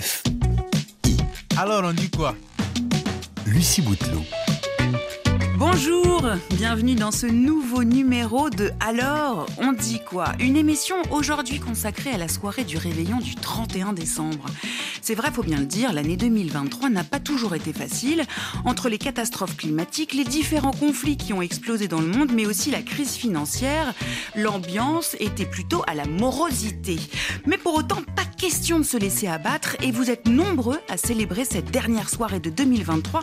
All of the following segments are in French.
F. Alors on dit quoi? Lucie Bouteloup. Bonjour, bienvenue dans ce nouveau numéro de Alors, on dit quoi? Une émission aujourd'hui consacrée à la soirée du réveillon du 31 décembre. C'est vrai, faut bien le dire, l'année 2023 n'a pas toujours été facile. Entre les catastrophes climatiques, les différents conflits qui ont explosé dans le monde, mais aussi la crise financière, l'ambiance était plutôt à la morosité. Mais pour autant, pas question de se laisser abattre et vous êtes nombreux à célébrer cette dernière soirée de 2023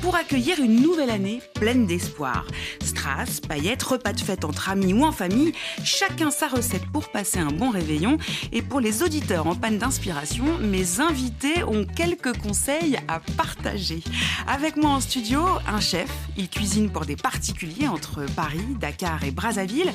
pour accueillir une nouvelle année pleine d'espoir. Strass, paillettes, repas de fête entre amis ou en famille, chacun sa recette pour passer un bon réveillon. Et pour les auditeurs en panne d'inspiration, mes invités ont quelques conseils à partager. Avec moi en studio, un chef. Il cuisine pour des particuliers entre Paris, Dakar et Brazzaville.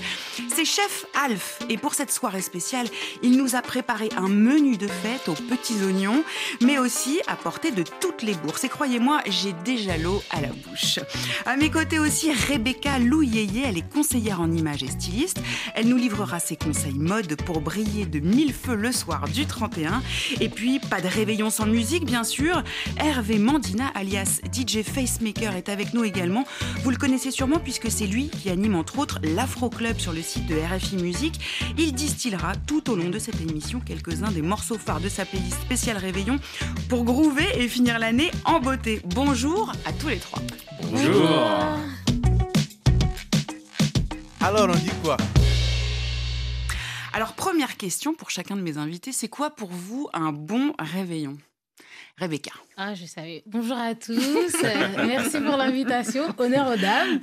C'est chef Alf. Et pour cette soirée spéciale, il nous a préparé un menu de fête aux petits oignons, mais aussi à portée de toutes les bourses. Et croyez-moi, j'ai déjà l'eau à la bouche. À mes côtés aussi, Rebecca Louyeye, elle est conseillère en images et styliste. Elle nous livrera ses conseils mode pour briller de mille feux le soir du 31. Et puis, pas de réveillon sans musique, bien sûr. Hervé Mandina, alias DJ Facemaker, est avec nous également. Vous le connaissez sûrement puisque c'est lui qui anime entre autres l'Afro Club sur le site de RFI Musique. Il distillera tout au long de cette émission quelques-uns des morceaux phares de sa playlist spéciale Réveillon pour groover et finir l'année en beauté. Bonjour à tous les trois. Bonjour. Alors on dit quoi? Alors première question pour chacun de mes invités, c'est quoi pour vous un bon réveillon? Rebecca. Ah, je savais. Bonjour à tous. Euh, Merci pour l'invitation. Honneur aux dames.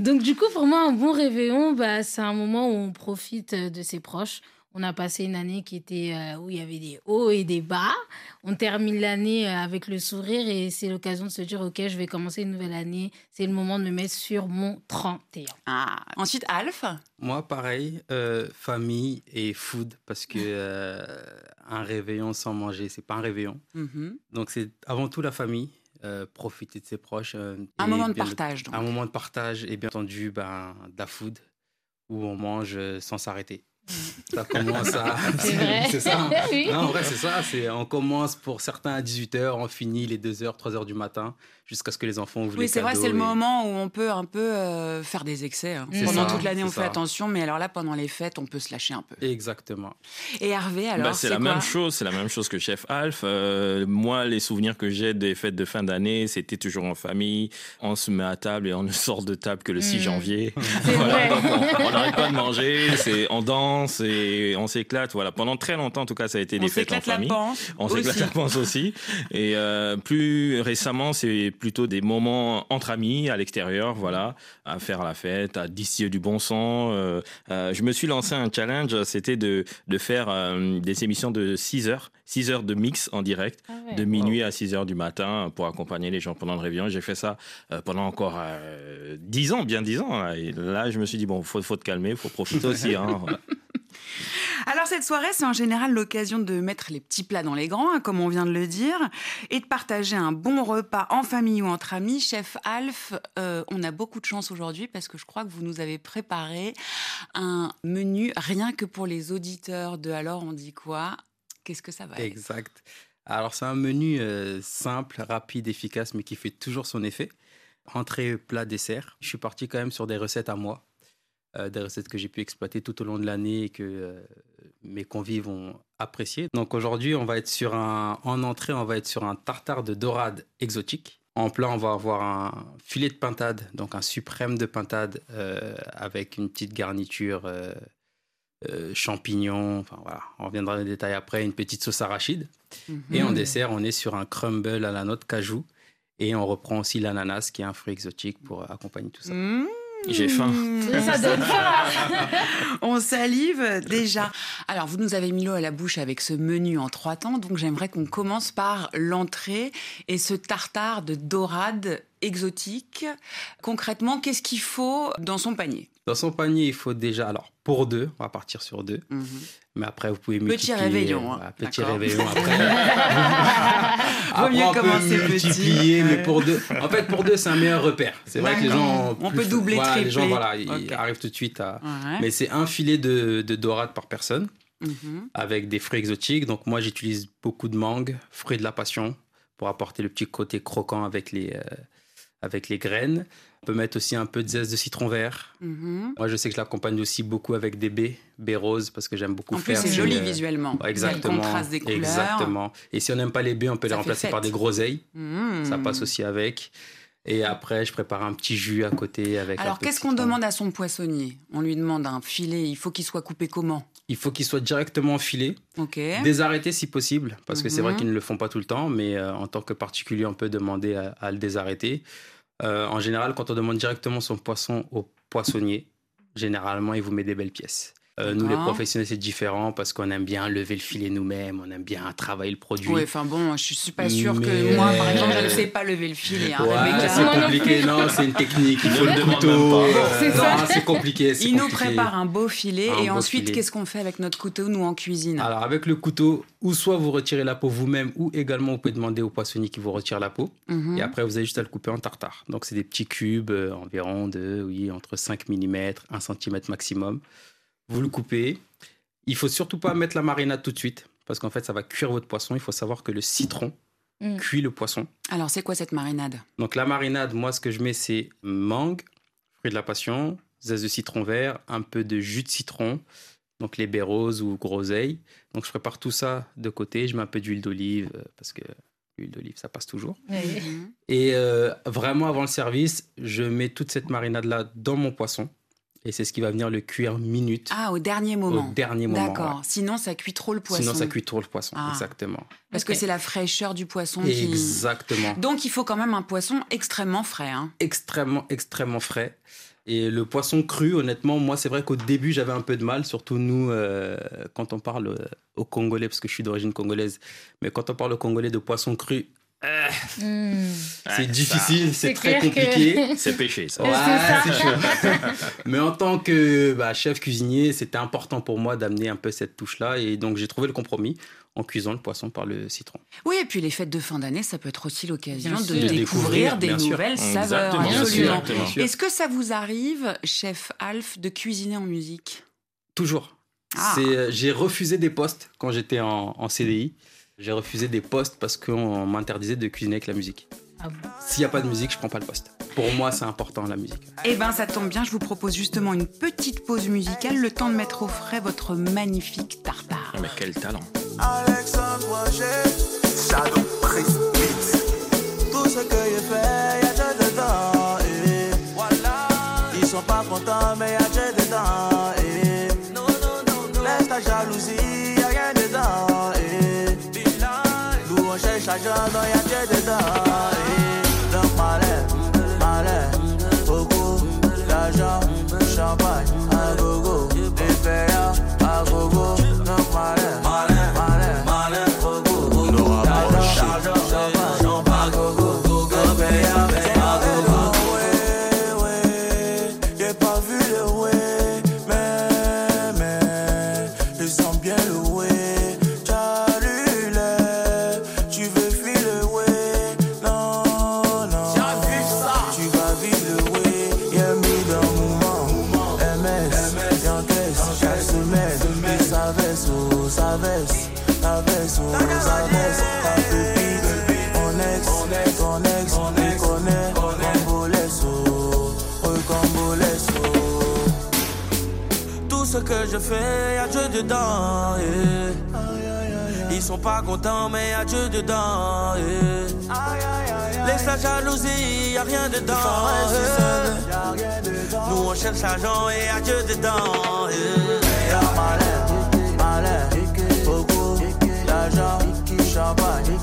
Donc, du coup, pour moi, un bon réveillon, bah, c'est un moment où on profite de ses proches. On a passé une année qui était euh, où il y avait des hauts et des bas. On termine l'année euh, avec le sourire et c'est l'occasion de se dire ok, je vais commencer une nouvelle année. C'est le moment de me mettre sur mon 31. Ah. Ensuite, Alf. Moi, pareil, euh, famille et food, parce que euh, un réveillon sans manger, c'est pas un réveillon. Mhm. Donc, c'est avant tout la famille, euh, profiter de ses proches. euh, Un moment de bien- partage. Donc. Un moment de partage et bien entendu, ben, de la food, où on mange sans s'arrêter. Ça commence à. C'est vrai. c'est ça. hein. Oui. Non, en vrai, c'est ça. On commence pour certains à 18h, on finit les 2h, 3h du matin, jusqu'à ce que les enfants ouvrent Oui, les c'est vrai, c'est le moment où on peut un peu euh, faire des excès. hein. Pendant ça, toute l'année, on fait ça. attention, mais alors là, pendant les fêtes, on peut se lâcher un peu. Exactement. Et Hervé, alors, Bah, c'est la même chose, c'est la même chose que Chef Alf. Euh, moi, les souvenirs que j'ai des fêtes de fin d'année, c'était toujours en famille. On se met à table et on ne sort de table que le 6 Mm. janvier. C'est Voilà, vrai. donc on n'arrête pas de manger, c'est on danse et on s'éclate. Voilà, pendant très longtemps, en tout cas, ça a été On des fêtes en famille. panse. On s'éclate la panse aussi. Et euh, plus récemment, c'est plutôt des moments entre amis à l'extérieur, voilà, à faire la fête, à distiller du bon sang. Euh, euh, je me suis lancé un challenge, c'était de, de faire des émissions de 6 heures, 6 heures de mix en direct, Ah ouais. de minuit à 6 heures du matin pour accompagner les gens pendant le réveillon. J'ai fait ça pendant encore euh, 10 ans, bien 10 ans. Et là, je me suis dit, bon, faut, faut te calmer, faut profiter aussi. Hein, voilà. Alors cette soirée, c'est en général l'occasion de mettre les petits plats dans les grands, hein, comme on vient de le dire, et de partager un bon repas en famille ou entre amis. Chef Alf, euh, on a beaucoup de chance aujourd'hui parce que je crois que vous nous avez préparé un menu rien que pour les auditeurs de Alors on dit quoi Qu'est-ce que ça va être? Exact. Alors, c'est un menu euh, simple, rapide, efficace, mais qui fait toujours son effet. Entrée, plat, dessert. Je suis parti quand même sur des recettes à moi, euh, des recettes que j'ai pu exploiter tout au long de l'année et que euh, mes convives ont apprécié. Donc aujourd'hui, on va être sur un, en entrée, on va être sur un tartare de dorade exotique. En plat, on va avoir un filet de pintade, donc un suprême de pintade euh, avec une petite garniture champignons. Enfin voilà, on reviendra dans les détails après. Une petite sauce arachide. Mhm. Et en dessert, on est sur un crumble à la noix de cajou. Et on reprend aussi l'ananas, qui est un fruit exotique, pour accompagner tout ça. Mmh. J'ai faim. Ça donne faim. On salive déjà. Alors, vous nous avez mis l'eau à la bouche avec ce menu en trois temps, donc j'aimerais qu'on commence par l'entrée et ce tartare de dorade exotique. Concrètement, qu'est-ce qu'il faut dans son panier? Dans son panier, il faut déjà, alors pour deux, on va partir sur deux, Mhm. mais après vous pouvez Petit multiplier. réveillon, hein. voilà, petit D'accord. réveillon après. Vaut mieux on peut commencer petit. multiplier, mais pour deux. En fait, pour deux, c'est un meilleur repère. C'est vrai que les gens. On plus peut doubler, voilà, Les gens, tripler. voilà, ils arrivent tout de suite à. Ouais. Mais c'est un filet de, de dorade par personne. Mhm. avec des fruits exotiques. Donc moi, j'utilise beaucoup de mangue, fruits de la passion, pour apporter le petit côté croquant avec les, euh, avec les graines. On peut mettre aussi un peu de zeste de citron vert. Mhm. Moi, je sais que je l'accompagne aussi beaucoup avec des baies, baies roses, parce que j'aime beaucoup En plus, faire. c'est du, joli euh, visuellement. Exactement. Le contraste des couleurs. Exactement. Et si on n'aime pas les baies, on peut les Ça remplacer par des groseilles. Mhm. Ça passe aussi avec. Et après, je prépare un petit jus à côté avec. Alors, qu'est-ce qu'on demande à son poissonnier? On lui demande un filet, il faut qu'il soit coupé comment? Il faut qu'il soit directement enfilé, Ok. désarrêté si possible, parce que c'est vrai Mhm. qu'ils ne le font pas tout le temps, mais euh, en tant que particulier, on peut demander à, à le désarrêter. Euh, en général, quand on demande directement son poisson au poissonnier, généralement, il vous met des belles pièces. Euh, nous, les professionnels, c'est différent parce qu'on aime bien lever le filet nous-mêmes, on aime bien travailler le produit. Oui, enfin bon, je suis pas sûre que moi, par exemple, je ne sais pas lever le filet. hein, Ouais, c'est compliqué, non, c'est une technique. Il faut le couteau. euh, C'est compliqué. Il nous prépare un beau filet Un et beau ensuite, qu'est-ce qu'on fait avec notre couteau, nous, en cuisine? Alors, avec le couteau, ou soit vous retirez la peau vous-même, ou également vous pouvez demander au poissonnier qui vous retire la peau. Mhm. Et après, vous avez juste à le couper en tartare. Donc, c'est des petits cubes, euh, environ de, oui, entre 5 mm, 1 cm maximum. Vous le coupez. Il faut surtout pas mettre la marinade tout de suite, parce qu'en fait, ça va cuire votre poisson. Il faut savoir que le citron Mm. cuit le poisson. Alors, c'est quoi cette marinade? Donc, la marinade, moi, ce que je mets, c'est mangue, fruit de la passion, zeste de citron vert, un peu de jus de citron, donc les baies roses ou groseilles. Donc, je prépare tout ça de côté. Je mets un peu d'huile d'olive, euh, parce que l'huile d'olive, ça passe toujours. Oui. Et euh, vraiment, avant le service, je mets toute cette marinade-là dans mon poisson. Et c'est ce qui va venir le cuire minute Ah, au dernier au moment. dernier moment. D'accord. ouais. Sinon, ça cuit trop le poisson. Sinon, ça cuit trop le poisson. Ah. Exactement. Parce que c'est la fraîcheur du poisson qui. Exactement. Donc, il faut quand même un poisson extrêmement frais. hein. Extrêmement, extrêmement frais. Et le poisson cru, honnêtement, moi, c'est vrai qu'au début, j'avais un peu de mal, surtout nous, euh, quand on parle euh, au Congolais, parce que je suis d'origine congolaise, mais quand on parle au Congolais de poisson cru, euh, c'est Ouais, difficile, C'est très que- compliqué. C'est péché, ça. Ouais. chaud. Mais en tant que bah, chef cuisinier, c'était important pour moi d'amener un peu cette touche-là. Et donc, j'ai trouvé le compromis en cuisant le poisson par le citron. Oui, et puis les fêtes de fin d'année, ça peut être aussi l'occasion de découvrir découvrir, des sûr. nouvelles saveurs. Absolument. Est-ce que ça vous arrive, chef Alf, de cuisiner en musique? Toujours. Ah. Euh, J'ai refusé des postes quand j'étais en, en CDI. J'ai refusé des postes parce qu'on m'interdisait de cuisiner avec la musique. Ah bon S'il n'y a pas de musique, je prends pas le poste. Pour moi, c'est important la musique. Eh ben, ça tombe bien, je vous propose justement une petite pause musicale, le temps de mettre au frais votre magnifique tartare. Ah, Mais quel talent. Alexandre Roger, Shadow Chris Beats. Tout ce que j'ai fait, y'a Dieu dedans. Et voilà. Ils sont pas contents, mais y'a Dieu dedans. Et non, non, non, non. Laisse ta jalousie, nous on cherche l'argent, non, y'a Dieu dedans. Et donc malin, malin, beaucoup d'argent, champagne, à gogo, dedans. yeah. Ils sont pas contents, mais y'a Dieu dedans. yeah. Laisse la jalousie, y'a rien dedans. yeah. Nous on cherche l'argent et y'a Dieu dedans. malin, malin, beaucoup d'argent, champagne,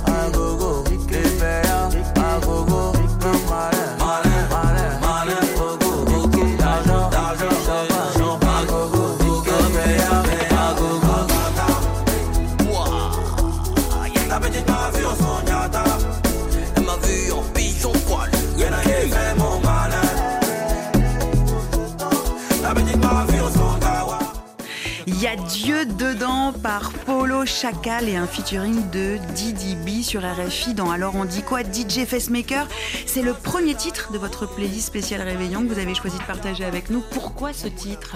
par Polo Chacal et un featuring de Didi B sur RFI dans Alors on dit quoi DJ Facemaker. C'est le premier titre de votre playlist spéciale Réveillon que vous avez choisi de partager avec nous. Pourquoi ce titre?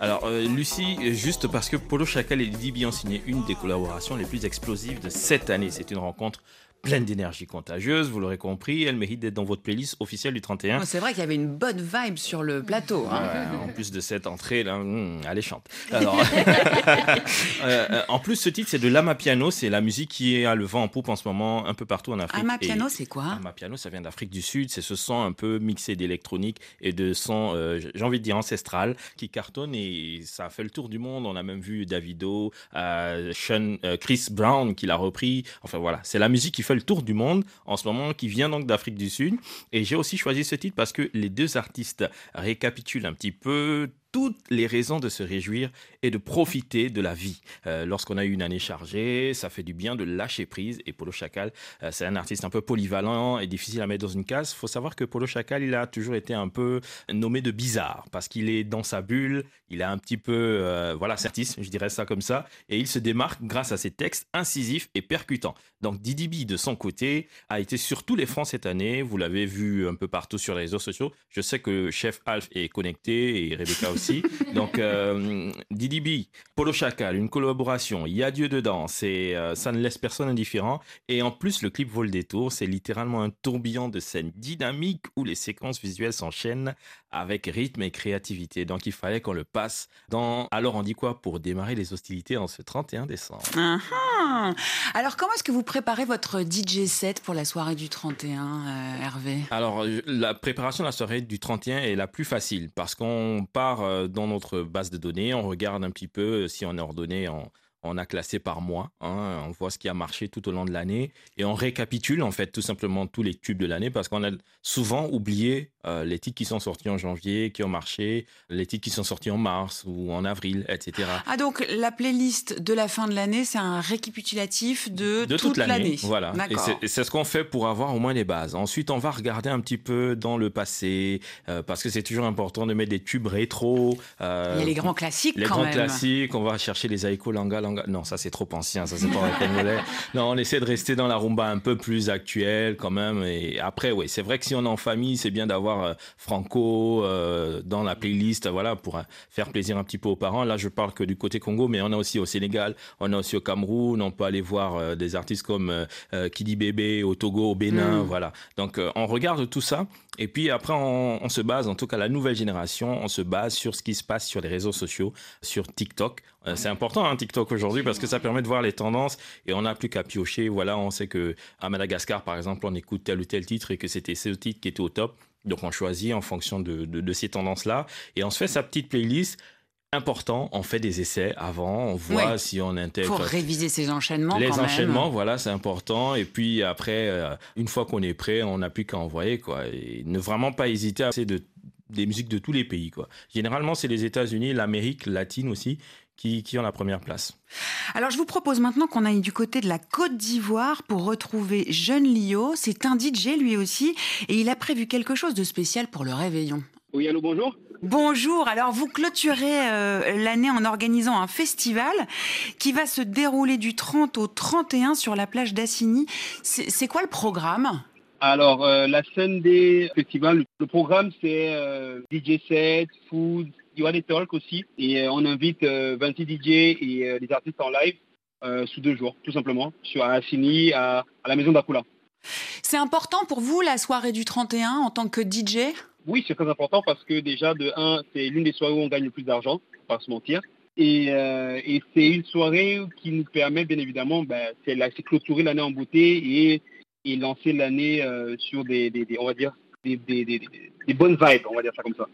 Alors, euh, Lucie, juste parce que Polo Chacal et Didi B ont signé une des collaborations les plus explosives de cette année. C'est une rencontre pleine d'énergie contagieuse, vous l'aurez compris. Elle mérite d'être dans votre playlist officielle du 31. Oh, C'est vrai qu'il y avait une bonne vibe sur le plateau. hein. Ouais, en plus de cette entrée, là, hum, alléchante. Alors, euh, euh, en plus, ce titre, c'est de Lama Piano. C'est la musique qui a le vent en poupe en ce moment, un peu partout en Afrique. Ama Piano, c'est quoi? Ama Piano, ça vient d'Afrique du Sud. C'est ce son un peu mixé d'électronique et de son, euh, j'ai envie de dire ancestral, qui cartonne et ça a fait le tour du monde. On a même vu Davido, euh, Sean- euh, Chris Brown qui l'a repris. Enfin voilà, c'est la musique qui fait le tour du monde en ce moment, qui vient donc d'Afrique du Sud. Et j'ai aussi choisi ce titre parce que les deux artistes récapitulent un petit peu toutes les raisons de se réjouir et de profiter de la vie. Euh, Lorsqu'on a eu une année chargée, ça fait du bien de lâcher prise. Et Polo Chacal, euh, c'est un artiste un peu polyvalent et difficile à mettre dans une case. Il faut savoir que Polo Chacal, il a toujours été un peu nommé de bizarre parce qu'il est dans sa bulle, il a un petit peu, euh, voilà, c'est artiste, je dirais ça comme ça, et il se démarque grâce à ses textes incisifs et percutants. Donc Didi B, de son côté, a été sur tous les fronts cette année. Vous l'avez vu un peu partout sur les réseaux sociaux. Je sais que Chef Alf est connecté et Rebecca aussi. Donc euh, Didi B, Polo Chacal, une collaboration. Il y a Dieu dedans. C'est, euh, ça ne laisse personne indifférent. Et en plus, le clip vaut le détour. C'est littéralement un tourbillon de scènes dynamiques où les séquences visuelles s'enchaînent avec rythme et créativité. Donc il fallait qu'on le passe dans Alors on dit quoi pour démarrer les hostilités en ce 31 décembre? Ah, ah. Alors, comment est-ce que vous préparez votre DJ set pour la soirée du 31, euh, Hervé? Alors, la préparation de la soirée du 31 est la plus facile parce qu'on part euh, dans notre base de données, on regarde un petit peu euh, si on est ordonné, on, on a classé par mois, hein, on voit ce qui a marché tout au long de l'année et on récapitule en fait tout simplement tous les tubes de l'année parce qu'on a souvent oublié euh, les titres qui sont sortis en janvier, qui ont marché, les titres qui sont sortis en mars ou en avril, etc. Ah, donc la playlist de la fin de l'année, c'est un récapitulatif de, de toute, l'année. Voilà. C'est- et c'est ce qu'on fait pour avoir au moins les bases. Ensuite, on va regarder un petit peu dans le passé, euh, parce que c'est toujours important de mettre des tubes rétro. euh, Il y a les grands classiques les quand grands même. classiques, on va chercher les Aiko Langa Non, ça c'est trop ancien, ça c'est pas rock'n'rollais. Non, on essaie de rester dans la rumba un peu plus actuelle quand même. Et après, oui, c'est vrai que si on est en famille, c'est bien d'avoir euh, Franco euh, dans la playlist, voilà, pour euh, faire plaisir un petit peu aux parents. Là, je parle que du côté Congo, mais on a aussi au Sénégal, on a aussi au Cameroun, on peut aller voir des artistes comme Kidi Bébé au Togo, au Bénin, Mm. voilà. Donc, on regarde tout ça. Et puis après, on, on se base, en tout cas la nouvelle génération, on se base sur ce qui se passe sur les réseaux sociaux, sur TikTok. Euh, c'est important hein, TikTok aujourd'hui parce que ça permet de voir les tendances et on n'a plus qu'à piocher. Voilà, on sait que à Madagascar, par exemple, on écoute tel ou tel titre et que c'était ce titre qui était au top. Donc on choisit en fonction de, de- de ces tendances-là et on se fait sa petite playlist. Important, on fait des essais avant, on voit si on intègre Pour réviser ces enchaînements les quand même. enchaînements, voilà, c'est important. Et puis après, euh, une fois qu'on est prêt, on n'a plus qu'à envoyer, quoi. Et ne vraiment pas hésiter à essayer de des musiques de tous les pays, quoi. Généralement, c'est les États-Unis, l'Amérique latine aussi, qui, qui ont la première place. Alors je vous propose maintenant qu'on aille du côté de la Côte d'Ivoire pour retrouver Jeune Lio. C'est un DJ lui aussi et il a prévu quelque chose de spécial pour le réveillon. Oui, allô, bonjour. Bonjour, alors vous clôturez euh, l'année en organisant un festival qui va se dérouler du 30 au 31 sur la plage d'Assigny. C'est quoi le programme? Alors, euh, la scène des festivals, le programme, c'est euh, DJ set, food, il y aura des talks aussi. Et euh, on invite euh, 26 DJ et euh, des artistes en live euh, sous deux jours, tout simplement, sur à Assini, à, à la maison d'Akula. C'est important pour vous la soirée du 31 en tant que DJ Oui, c'est très important parce que déjà, de un, c'est l'une des soirées où on gagne le plus d'argent, pas se mentir. Et, euh, et c'est une soirée qui nous permet, bien évidemment, ben, c'est la- clôturer l'année en beauté et, et lancer l'année euh, sur des, des- des- on va dire, des, des- des- des- des bonnes vibes, on va dire ça comme ça.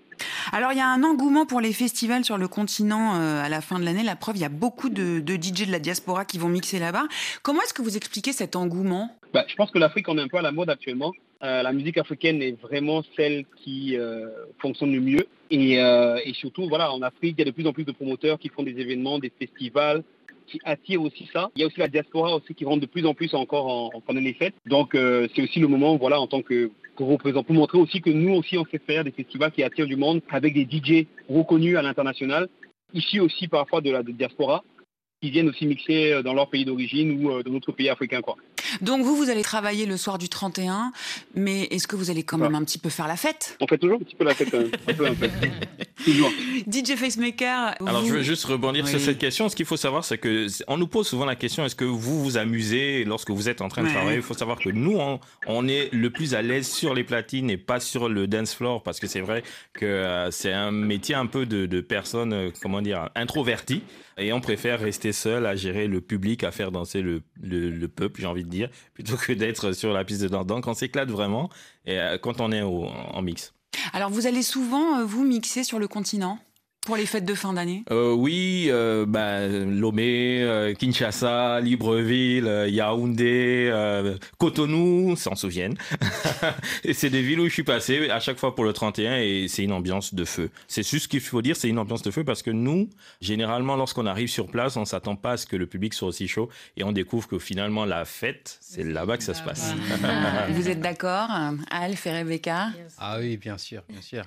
Alors il y a un engouement pour les festivals sur le continent euh, à la fin de l'année. La preuve, il y a beaucoup de, de DJ de la diaspora qui vont mixer là-bas. Comment est-ce que vous expliquez cet engouement? Bah, je pense que l'Afrique, on est un peu à la mode actuellement. Euh, la musique africaine est vraiment celle qui euh, fonctionne le mieux. Et, et surtout, voilà, en Afrique, il y a de plus en plus de promoteurs qui font des événements, des festivals, qui attirent aussi ça. Il y a aussi la diaspora aussi qui rentre de plus en plus encore en, en pendant les fêtes. Donc, euh, c'est aussi le moment, voilà, en tant que pour montrer aussi que nous aussi, on sait faire des festivals qui attirent du monde avec des DJ reconnus à l'international. Issus aussi parfois de la diaspora, qui viennent aussi mixer euh, dans leur pays d'origine ou euh, dans d'autres pays africains. Quoi. Donc vous, vous allez travailler le soir du 31, mais est-ce que vous allez quand même un petit peu faire la fête? On fait toujours un petit peu la fête même. Un peu, un peu. Toujours. DJ Facemaker. Alors vous- je veux juste rebondir sur cette question. Ce qu'il faut savoir, c'est que on nous pose souvent la question est-ce que vous vous amusez lorsque vous êtes en train de travailler? Il faut savoir que nous, on, on est le plus à l'aise sur les platines et pas sur le dance floor parce que c'est vrai que euh, c'est un métier un peu de, de personnes, euh, comment dire, introverties. Et on préfère rester seul à gérer le public, à faire danser le, le, le peuple, j'ai envie de dire, plutôt que d'être sur la piste de danse. Donc on s'éclate vraiment et, euh, quand on est en mix. Alors vous allez souvent, euh, vous, mixer sur le continent? Pour les fêtes de fin d'année? Euh, oui, euh, bah, Lomé, euh, Kinshasa, Libreville, euh, Yaoundé, euh, Cotonou, s'en souviennent. et c'est des villes où je suis passé à chaque fois pour le 31 et c'est une ambiance de feu. C'est juste ce qu'il faut dire, c'est une ambiance de feu parce que nous, généralement, lorsqu'on arrive sur place, on s'attend pas à ce que le public soit aussi chaud et on découvre que finalement la fête, c'est là-bas que ça se passe. Vous êtes d'accord, Alf et Rebecca? Ah oui, bien sûr, bien sûr.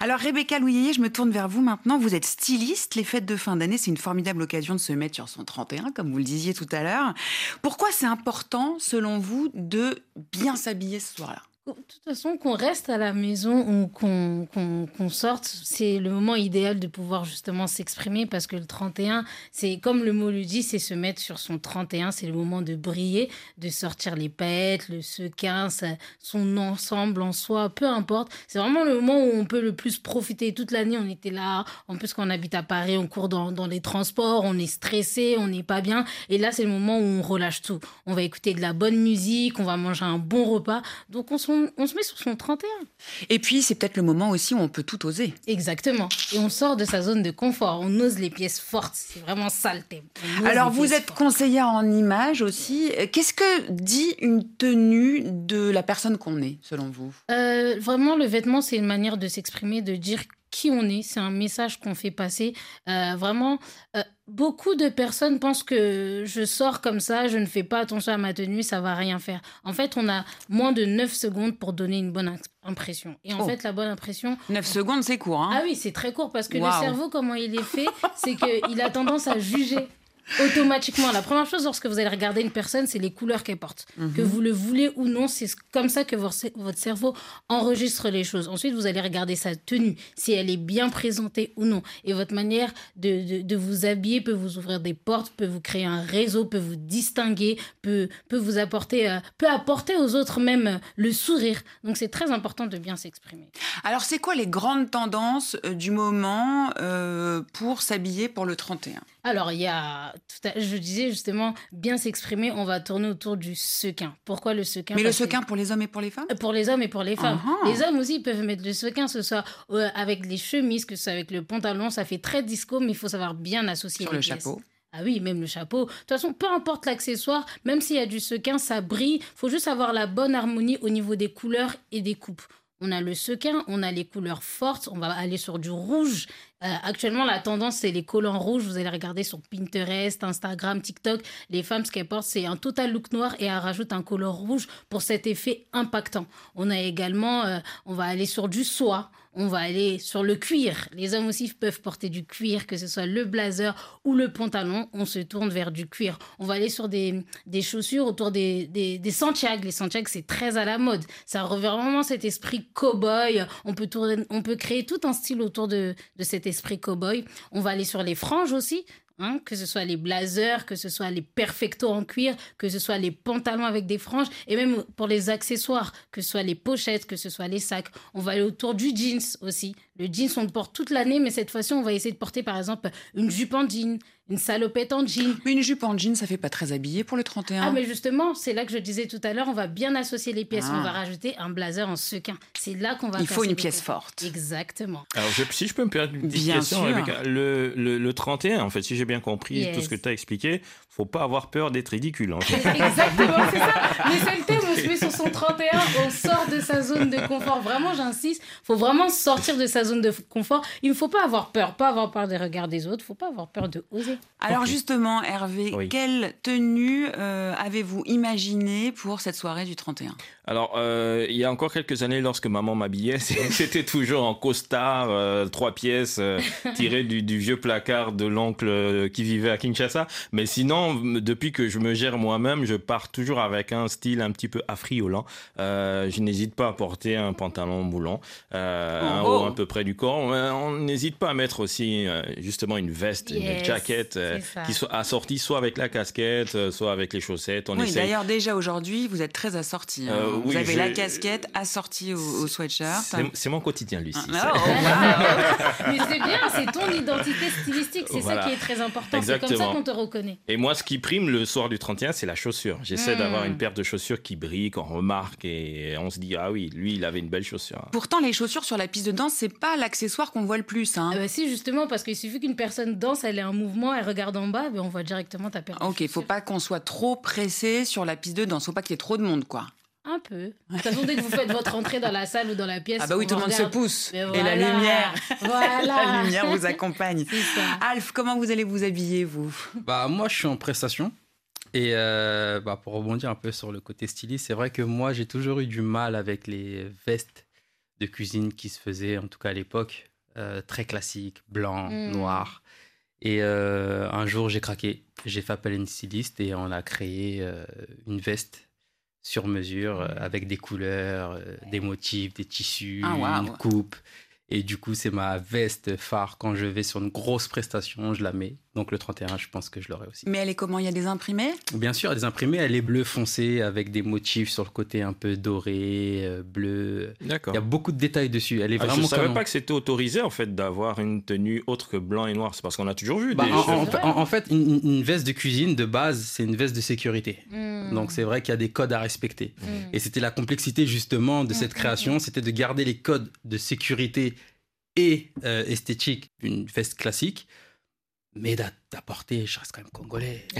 Alors Rebecca Louillet, je me tourne vers vous maintenant. Vous êtes styliste. Les fêtes de fin d'année, c'est une formidable occasion de se mettre sur son 31, comme vous le disiez tout à l'heure. Pourquoi c'est important, selon vous, de bien s'habiller ce soir-là? De toute façon, qu'on reste à la maison ou qu'on qu'on sorte, c'est le moment idéal de pouvoir justement s'exprimer parce que le 31, c'est comme le mot le dit, c'est se mettre sur son 31, c'est le moment de briller, de sortir les paillettes, le sequin, son ensemble en soi, peu importe. C'est vraiment le moment où on peut le plus profiter. Toute l'année, on était là. En plus, quand on habite à Paris, on court dans, dans les transports, on est stressé, on n'est pas bien. Et là, c'est le moment où on relâche tout. On va écouter de la bonne musique, on va manger un bon repas. Donc, on se, on se met sur son 31. Et puis, c'est peut-être le moment aussi où on peut tout oser. Exactement. Et on sort de sa zone de confort. On ose les pièces fortes. C'est vraiment ça le thème. Alors, vous êtes fortes. conseillère en images aussi. Qu'est-ce que dit une tenue de la personne qu'on est, selon vous? Euh, vraiment, le vêtement, c'est une manière de s'exprimer, de dire qui on est. C'est un message qu'on fait passer. Euh, vraiment, euh, beaucoup de personnes pensent que je sors comme ça, je ne fais pas attention à ma tenue, ça va rien faire. En fait, on a moins de 9 secondes pour donner une bonne impression. Et en Oh. fait, la bonne impression, 9 secondes, c'est court. Hein ah oui, c'est très court parce que le cerveau, comment il est fait, c'est qu'il a tendance à juger automatiquement. La première chose lorsque vous allez regarder une personne, c'est les couleurs qu'elle porte. Mhm. Que vous le voulez ou non, c'est comme ça que votre cerveau enregistre les choses. Ensuite, vous allez regarder sa tenue, si elle est bien présentée ou non. Et votre manière de, de, de vous habiller peut vous ouvrir des portes, peut vous créer un réseau, peut vous distinguer, peut, peut vous apporter, euh, peut apporter aux autres même euh, le sourire. Donc, c'est très important de bien s'exprimer. Alors, c'est quoi les grandes tendances euh, du moment pour s'habiller pour le 31 Alors, il y a, tout à- je disais justement, bien s'exprimer, on va tourner autour du sequin. Pourquoi le sequin? Mais le sequin pour les hommes et pour les femmes? Pour les hommes et pour les femmes. Ah. Les hommes aussi peuvent mettre le sequin, que ce soit euh, avec les chemises, que ce soit avec le pantalon. Ça fait très disco, mais il faut savoir bien associer Sur les le pièces. chapeau. Ah oui, même le chapeau. De toute façon, peu importe l'accessoire, même s'il y a du sequin, ça brille. faut juste avoir la bonne harmonie au niveau des couleurs et des coupes. On a le sequin, on a les couleurs fortes, on va aller sur du rouge. Euh, actuellement, la tendance, c'est les collants rouges. Vous allez regarder sur Pinterest, Instagram, TikTok. Les femmes, ce qu'elles portent, c'est un total look noir et elles rajoutent un collant rouge pour cet effet impactant. On a également, euh, on va aller sur du soie. On va aller sur le cuir. Les hommes aussi peuvent porter du cuir, que ce soit le blazer ou le pantalon. On se tourne vers du cuir. On va aller sur des, des chaussures autour des, des, des Santiago. Les Santiago, c'est très à la mode. Ça revient vraiment cet esprit cow-boy. On peut, tourner, on peut créer tout un style autour de, de cet esprit cow-boy. On va aller sur les franges aussi. Hein, que ce soit les blazers, que ce soit les perfectos en cuir, que ce soit les pantalons avec des franges, et même pour les accessoires, que ce soit les pochettes, que ce soit les sacs. On va aller autour du jeans aussi. Le jeans, on le porte toute l'année, mais cette fois-ci, on va essayer de porter par exemple une jupe en jean, une salopette en jean. Mais une jupe en jean, ça fait pas très habillé pour le 31. Ah, mais justement, c'est là que je disais tout à l'heure, on va bien associer les pièces. Ah. On va rajouter un blazer en sequin. C'est là qu'on va Il faut une pièce forte. Exactement. Alors, je- si je peux me permettre une petite Bien question, sûr. Rebecca. Le, le, le 31, en fait, si j'ai bien compris tout ce que tu as expliqué, faut pas avoir peur d'être ridicule. En fait. Exactement, c'est ça. Mais c'est le thème se met sur son 31, on sort de sa zone de confort. Vraiment, j'insiste, faut vraiment sortir de sa zone de confort. Il ne faut pas avoir peur, pas avoir peur des regards des autres, il faut pas avoir peur de oser. Alors justement, Hervé, Oui. quelle tenue euh, avez-vous imaginé pour cette soirée du 31 Alors, euh, il y a encore quelques années, lorsque maman m'habillait, c'était toujours en costard, euh, trois pièces, euh, tiré du, du vieux placard de l'oncle euh, qui vivait à Kinshasa. Mais sinon, depuis que je me gère moi-même, je pars toujours avec un style un petit peu affriolant. Euh, je n'hésite pas à porter un pantalon moulant, euh, un Oh, haut oh. à peu près du corps. On n'hésite pas à mettre aussi justement une veste, une jaquette qui soit assortie soit avec la casquette, soit avec les chaussettes. On Oui, essaye d'ailleurs, déjà aujourd'hui, vous êtes très assorti. hein. Vous oui, avez je- la casquette assortie au, au sweatshirt. C'est- mon quotidien, Lucie. Ah, C'est- oh, wow. Mais c'est bien, c'est ton identité stylistique, c'est Voilà. ça qui est très important. C'est comme ça qu'on te reconnaît. Et moi, ce qui prime le soir du 31, c'est la chaussure. J'essaie Mm. d'avoir une paire de chaussures qui brille, qu'on remarque et on se dit, ah oui, lui, il avait une belle chaussure. Pourtant, les chaussures sur la piste de danse, c'est pas l'accessoire qu'on voit le plus. Hein. Bah si, justement, parce qu'il suffit qu'une personne danse, elle est en mouvement, elle regarde en bas, ben on voit directement ta paire. de Ok, faut pas qu'on soit trop pressé sur la piste de danse. Faut pas qu'il y ait trop de monde, quoi. Un peu. De toute façon, dès que vous faites votre entrée dans la salle ou dans la pièce, Ah bah oui, tout le monde se pousse. Mais Et la lumière, Voilà. la lumière vous accompagne. Ça. Alf, comment vous allez vous habiller, vous? Bah, moi, je suis en prestation. Et euh, bah, pour rebondir un peu sur le côté styliste, c'est vrai que moi, j'ai toujours eu du mal avec les vestes de cuisine qui se faisaient, en tout cas à l'époque, euh, très classiques, blanc, Mm. noir. Et euh, un jour, j'ai craqué. J'ai fait appel à une styliste et on a créé euh, une veste sur mesure euh, avec des couleurs, euh, des motifs, des tissus, Ah, une coupe. Et du coup, c'est ma veste phare. Quand je vais sur une grosse prestation, je la mets. Donc le 31, je pense que je l'aurai aussi. Mais elle est comment? Il y a des imprimés? Bien sûr, elle est imprimée, elle est bleu foncé avec des motifs sur le côté un peu doré, euh, bleu. D'accord. Il y a beaucoup de détails dessus. Elle est Ah, je vraiment ne savais canon. pas que c'était autorisé en fait d'avoir une tenue autre que blanc et noir. C'est parce qu'on a toujours vu Bah, des en, en fait- en- en fait, une, une veste de cuisine de base, c'est une veste de sécurité. Mm. Donc c'est vrai qu'il y a des codes à respecter. Mm. Et c'était la complexité justement de cette Mm, création, c'était de garder les codes de sécurité et euh, esthétique d'une veste classique, mais d'a- d'apporter, je reste quand même congolais.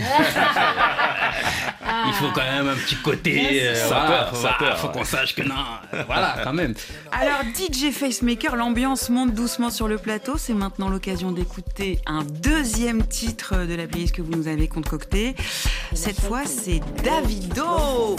Il faut quand même un petit côté. Euh, Sapeur, faut, sapeur, faut qu'on sache que non. euh, voilà, quand même. Alors, DJ Facemaker, l'ambiance monte doucement sur le plateau. C'est maintenant l'occasion d'écouter un deuxième titre de la playlist que vous nous avez concocté. Cette fois, c'est Davido.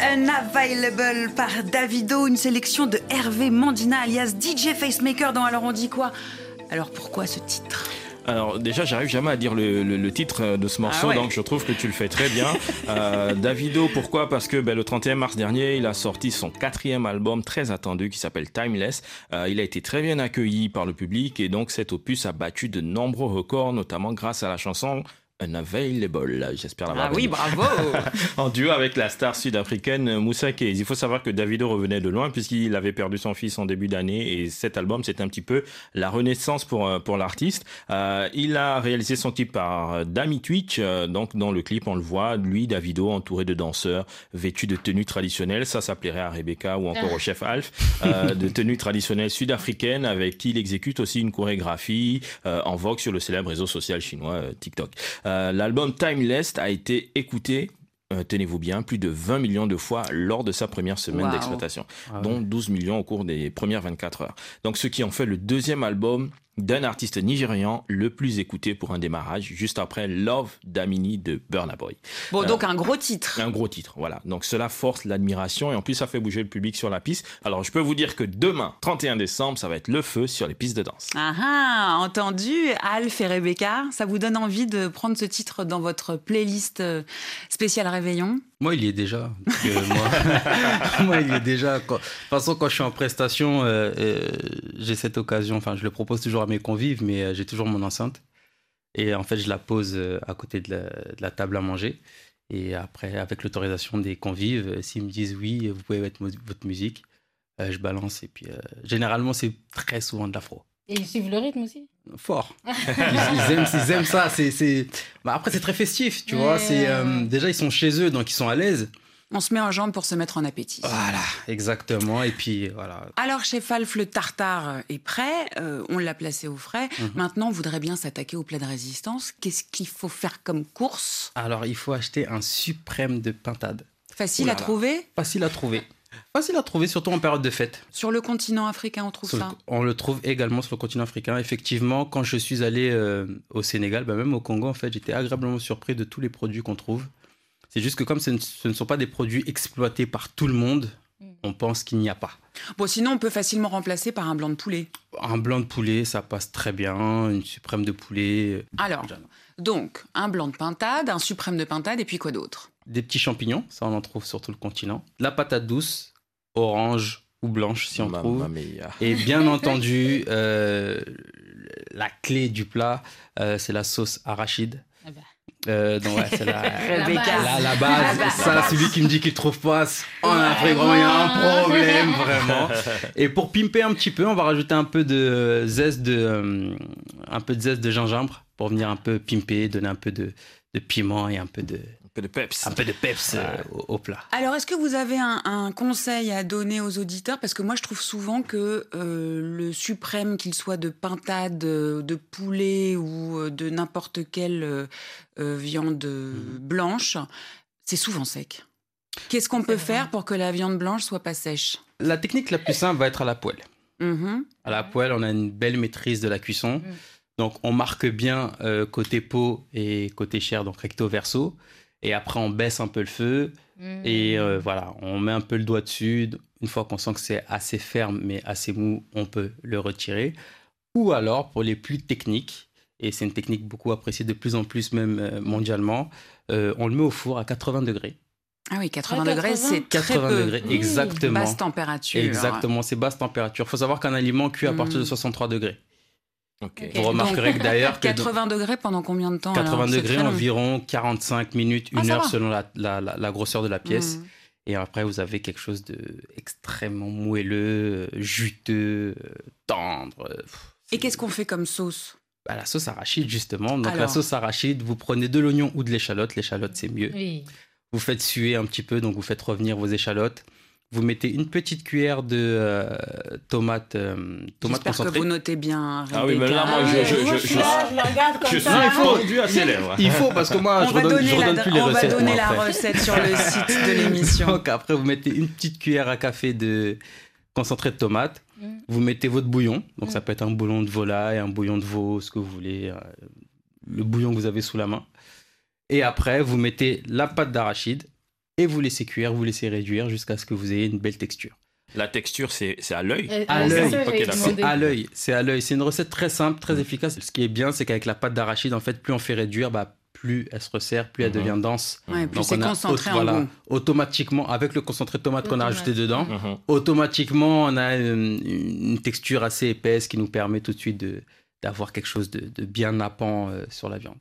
Unavailable par Davido, une sélection de Hervé Mandina alias DJ Facemaker dans Alors on dit quoi? Alors pourquoi ce titre? Alors déjà, j'arrive jamais à dire le, le- le titre de ce morceau, Ah ouais. donc je trouve que tu le fais très bien. Euh, Davido, pourquoi? Parce que ben, le 31 mars dernier, il a sorti son quatrième album très attendu qui s'appelle Timeless. Euh, il a été très bien accueilli par le public et donc cet opus a battu de nombreux records, notamment grâce à la chanson Unavailable. J'espère l'avoir Ah oui, bravo en duo avec la star sud-africaine Moussa Keys. Il faut savoir que Davido revenait de loin puisqu'il avait perdu son fils en début d'année et cet album c'est un petit peu la renaissance pour euh, pour l'artiste. Euh, il a réalisé son clip par Dami Twitch. euh, donc dans le clip on le voit lui Davido entouré de danseurs vêtus de tenues traditionnelles. Ça ça plairait à Rebecca ou encore au chef Alf euh, de tenues traditionnelles sud-africaines avec qui il exécute aussi une chorégraphie euh, en vogue sur le célèbre réseau social chinois euh, TikTok. Euh, L'album Timeless a été écouté, euh, tenez-vous bien, plus de 20 millions de fois lors de sa première semaine Wow. d'exploitation, Ah ouais. dont 12 millions au cours des premières 24 heures. Donc ce qui en fait le deuxième album d'un artiste nigérian le plus écouté pour un démarrage, juste après Love Damini de Burna Boy. Bon, Euh, donc un gros titre. Un gros titre, voilà. Donc cela force l'admiration et en plus ça fait bouger le public sur la piste. Alors je peux vous dire que demain, 31 décembre, ça va être le feu sur les pistes de danse. Ah ah, entendu, Alf et Rebecca, ça vous donne envie de prendre ce titre dans votre playlist euh, spéciale Réveillon? Moi, il y est déjà. moi, il y est déjà. De toute façon, quand je suis en prestation, euh, euh, j'ai cette occasion. Enfin, je le propose toujours à mes convives, mais euh, j'ai toujours mon enceinte. Et en fait, je la pose à côté de la, de la table à manger. Et après, avec l'autorisation des convives, s'ils me disent oui, vous pouvez mettre votre musique, je balance. Et puis, généralement, c'est très souvent de l'afro. Et ils suivent le rythme aussi? Fort. Ils, ils aiment, ils aiment ça. C'est, c'est... Bah, après, c'est très festif, tu vois. C'est, euh, déjà, ils sont chez eux, donc ils sont à l'aise. On se met en jambe pour se mettre en appétit. Voilà, exactement. Et puis, voilà. Alors, chef Alf, le tartare est prêt, euh, on l'a placé au frais. Mhm. Maintenant, on voudrait bien s'attaquer au plat de résistance. Qu'est-ce qu'il faut faire comme course? Alors, il faut acheter un suprême de pintade. Facile à trouver? Facile à trouver. Facile à trouver, surtout en période de fête. Sur le continent africain, on trouve Sur le- ça on le trouve également sur le continent africain. Effectivement, quand je suis allé euh, au Sénégal, bah, même au Congo, en fait, j'étais agréablement surpris de tous les produits qu'on trouve. C'est juste que comme ce ne, ce ne sont pas des produits exploités par tout le monde, Mm. on pense qu'il n'y a pas. Bon, sinon, on peut facilement remplacer par un blanc de poulet. Un blanc de poulet, ça passe très bien. Une suprême de poulet. euh, Alors, donc, un blanc de pintade, un suprême de pintade, et puis quoi d'autre? Des petits champignons, ça on en trouve sur tout le continent. La patate douce, orange ou blanche si on Mamma trouve. mia. Et bien entendu, euh, la clé du plat, euh, c'est la sauce arachide. Ah bah. Euh, donc ouais, c'est la, Rebecca. la, la base. La base. Ça, celui qui me dit qu'il trouve pas, en Afrique, vraiment, il y a un problème, vraiment. Et pour pimper un petit peu, on va rajouter un peu de zeste de, un peu de zeste de gingembre pour venir un peu pimper, donner un peu de, de piment et un peu de, peu de peps. un peu de peps euh, au, au plat. Alors, est-ce que vous avez un, un conseil à donner aux auditeurs? Parce que moi, je trouve souvent que euh, le suprême, qu'il soit de pintade, euh, de poulet ou de n'importe quelle euh, viande euh, blanche, c'est souvent sec. Qu'est-ce qu'on peut vrai. faire pour que la viande blanche soit pas sèche? La technique la plus simple va être à la poêle. Mhm. À la poêle, on a une belle maîtrise de la cuisson. Mm. Donc, on marque bien euh, côté peau et côté chair, donc recto verso. Et après, on baisse un peu le feu. Mm. Et euh, voilà, on met un peu le doigt dessus. Une fois qu'on sent que c'est assez ferme mais assez mou, on peut le retirer. Ou alors, pour les plus techniques, et c'est une technique beaucoup appréciée de plus en plus même euh, mondialement, euh, on le met au four à 80 degrés. Ah oui, 80 Ah, degrés, 80. c'est très 80 peu. degrés, exactement. Basse température. Exactement, c'est basse température. Il faut savoir qu'un aliment cuit à partir de Mm. 63 degrés. Vous remarquerez que d'ailleurs que 80 degrés pendant combien de temps 80 alors C'est degrés, environ 45 minutes, Ah, une heure va. selon la, la- la- la grosseur de la pièce. Mhm. Et après, vous avez quelque chose de extrêmement moelleux, euh, juteux, euh, tendre. euh, Et qu'est-ce qu'on fait comme sauce? Bah, La sauce arachide, justement. Donc, la sauce arachide, vous prenez de l'oignon ou de l'échalote. L'échalote, c'est mieux. Oui. Vous faites suer un petit peu, donc vous faites revenir vos échalotes. Vous mettez une petite cuillère de euh, tomate, euh, tomate J'espère que concentrée. vous notez bien. Ah oui, mais là, moi, Ah je- je- je- suis je- là, je le regarde comme Je ça. suis fondu à ses lèvres. Il faut, parce que moi, on je va redonne, donner, je redonne la, plus les on va recettes. donner moi, la après. recette sur le site de l'émission. Donc après, vous mettez une petite cuillère à café de concentré de tomate. Mm. Vous mettez votre bouillon. Donc Mm. ça peut être un bouillon de volaille, un bouillon de veau, ce que vous voulez. euh, Le bouillon que vous avez sous la main. Et après, vous mettez la pâte d'arachide. Et vous laissez cuire, vous laissez réduire jusqu'à ce que vous ayez une belle texture. La texture, c'est à l'œil? Euh, À euh, l'œil. C'est à l'œil, c'est à l'œil. C'est une recette très simple, très efficace. Ce qui est bien, c'est qu'avec la pâte d'arachide, en fait, plus on fait réduire, bah, plus elle se resserre, plus elle Mhm. devient dense. Ouais, plus Donc, c'est on a concentré en voilà, goût. automatiquement, avec le concentré de tomate qu'on a rajouté dedans, Mhm. automatiquement, on a une, une texture assez épaisse qui nous permet tout de suite de- d'avoir quelque chose de, de bien nappant euh, sur la viande.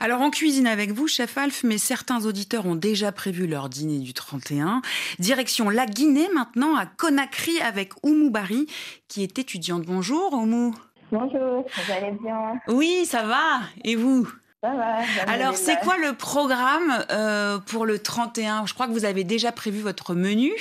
Alors on cuisine avec vous, chef Alf, mais certains auditeurs ont déjà prévu leur dîner du 31. Direction la Guinée maintenant, à Conakry avec Oumou Bari, qui est étudiante. Bonjour Oumou. Bonjour, vous allez bien? Oui, ça va. Et vous? Ça va Alors c'est quoi le programme euh, pour le 31 Je crois que vous avez déjà prévu votre menu.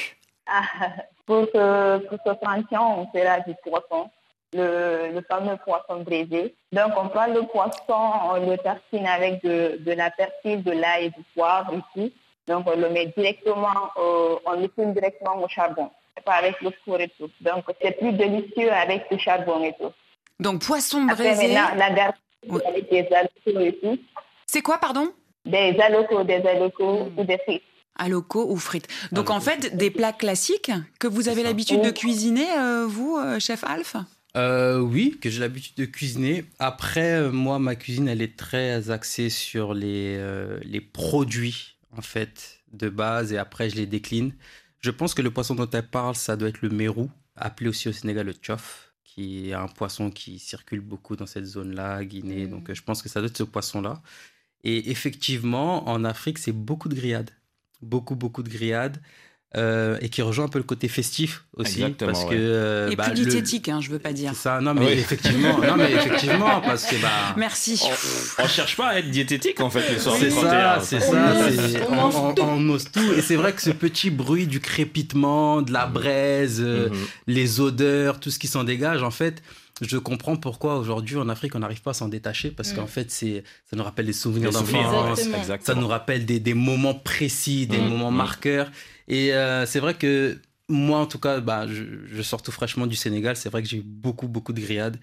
Ah, pour, ce, pour ce 31, on fera du poisson, le, le fameux poisson braisé. Donc on prend le poisson, on le tartine avec de, de la persil, de l'ail et du poivre ici. Donc on le met directement, au, on le cuisine directement au charbon, pas avec le four et tout. Donc c'est plus délicieux avec le charbon et tout. Donc poisson braisé. maintenant, la garde Oui. avec des alocos et tout. C'est quoi, pardon? Des alocos, des alocos Mm. ou des frites. Alocos ou frites. Donc en fait, des plats classiques que vous avez l'habitude de cuisiner, euh, vous, euh, chef Alf Euh, oui, que j'ai l'habitude de cuisiner. Après, euh, moi, ma cuisine, elle est très axée sur les, euh, les produits, en fait, de base, et après, je les décline. Je pense que le poisson dont elle parle, ça doit être le mérou, appelé aussi au Sénégal le tchof, qui est un poisson qui circule beaucoup dans cette zone-là, Guinée. Mm. Donc, je pense que ça doit être ce poisson-là. Et effectivement, en Afrique, c'est beaucoup de grillades. Beaucoup, beaucoup de grillades. Euh, et qui rejoint un peu le côté festif aussi. Exactement, parce ouais. que, euh, Et bah, plus le- diététique, hein, je veux pas dire. c'est ça, non mais Oui. effectivement, non mais effectivement, parce que bah, Merci. On, on cherche pas à être diététique en fait le soir c'est ça, 31. c'est On ça, on ose tout. Et c'est vrai que ce petit bruit du crépitement, de la braise, euh, Mhm. les odeurs, tout ce qui s'en dégage, en fait, je comprends pourquoi aujourd'hui en Afrique on n'arrive pas à s'en détacher parce Mm. qu'en fait c'est, ça nous rappelle des souvenirs d'enfance, Exactement. ça nous rappelle des, des moments précis, des Mm. moments Mm. marqueurs. Et euh, c'est vrai que moi, en tout cas, bah, je, je sors tout fraîchement du Sénégal. C'est vrai que j'ai eu beaucoup, beaucoup de grillades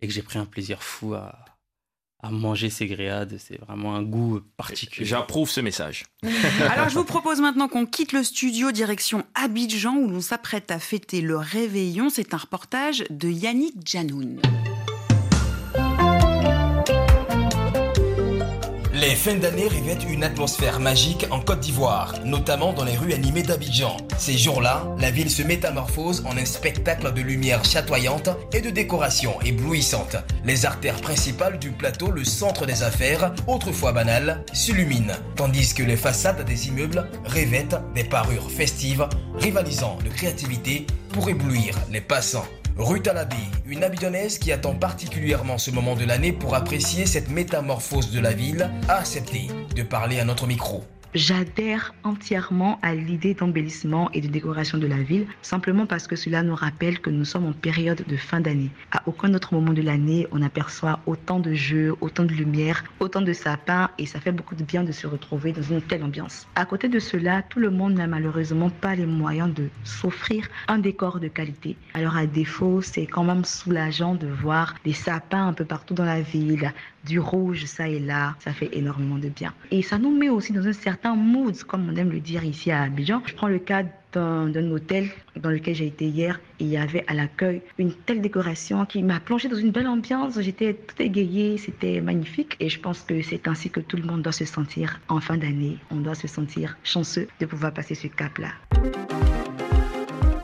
et que j'ai pris un plaisir fou à, à manger ces grillades. C'est vraiment un goût particulier. J'approuve ce message. Alors je vous propose maintenant qu'on quitte le studio direction Abidjan où l'on s'apprête à fêter le réveillon. C'est un reportage de Yannick Janoun. Les fins d'année revêtent une atmosphère magique en Côte d'Ivoire, notamment dans les rues animées d'Abidjan. Ces jours-là, la ville se métamorphose en un spectacle de lumière chatoyante et de décoration éblouissante. Les artères principales du plateau, le centre des affaires, autrefois banales, s'illuminent, tandis que les façades des immeubles revêtent des parures festives, rivalisant de créativité pour éblouir les passants. Rue Talabé, une abidjannaise qui attend particulièrement ce moment de l'année pour apprécier cette métamorphose de la ville, a accepté de parler à notre micro. J'adhère entièrement à l'idée d'embellissement et de décoration de la ville, simplement parce que cela nous rappelle que nous sommes en période de fin d'année. À aucun autre moment de l'année, on aperçoit autant de jeux, autant de lumière, autant de sapins, et ça fait beaucoup de bien de se retrouver dans une telle ambiance. À côté de cela, tout le monde n'a malheureusement pas les moyens de s'offrir un décor de qualité. Alors à défaut, c'est quand même soulageant de voir des sapins un peu partout dans la ville, du rouge ça et là, ça fait énormément de bien. Et ça nous met aussi dans un certain mood, comme on aime le dire ici à Abidjan. Je prends le cas d'un hôtel dans lequel j'ai été hier il y avait à l'accueil une telle décoration qui m'a plongée dans une belle ambiance. J'étais tout égayée, c'était magnifique et je pense que c'est ainsi que tout le monde doit se sentir en fin d'année. On doit se sentir chanceux de pouvoir passer ce cap-là.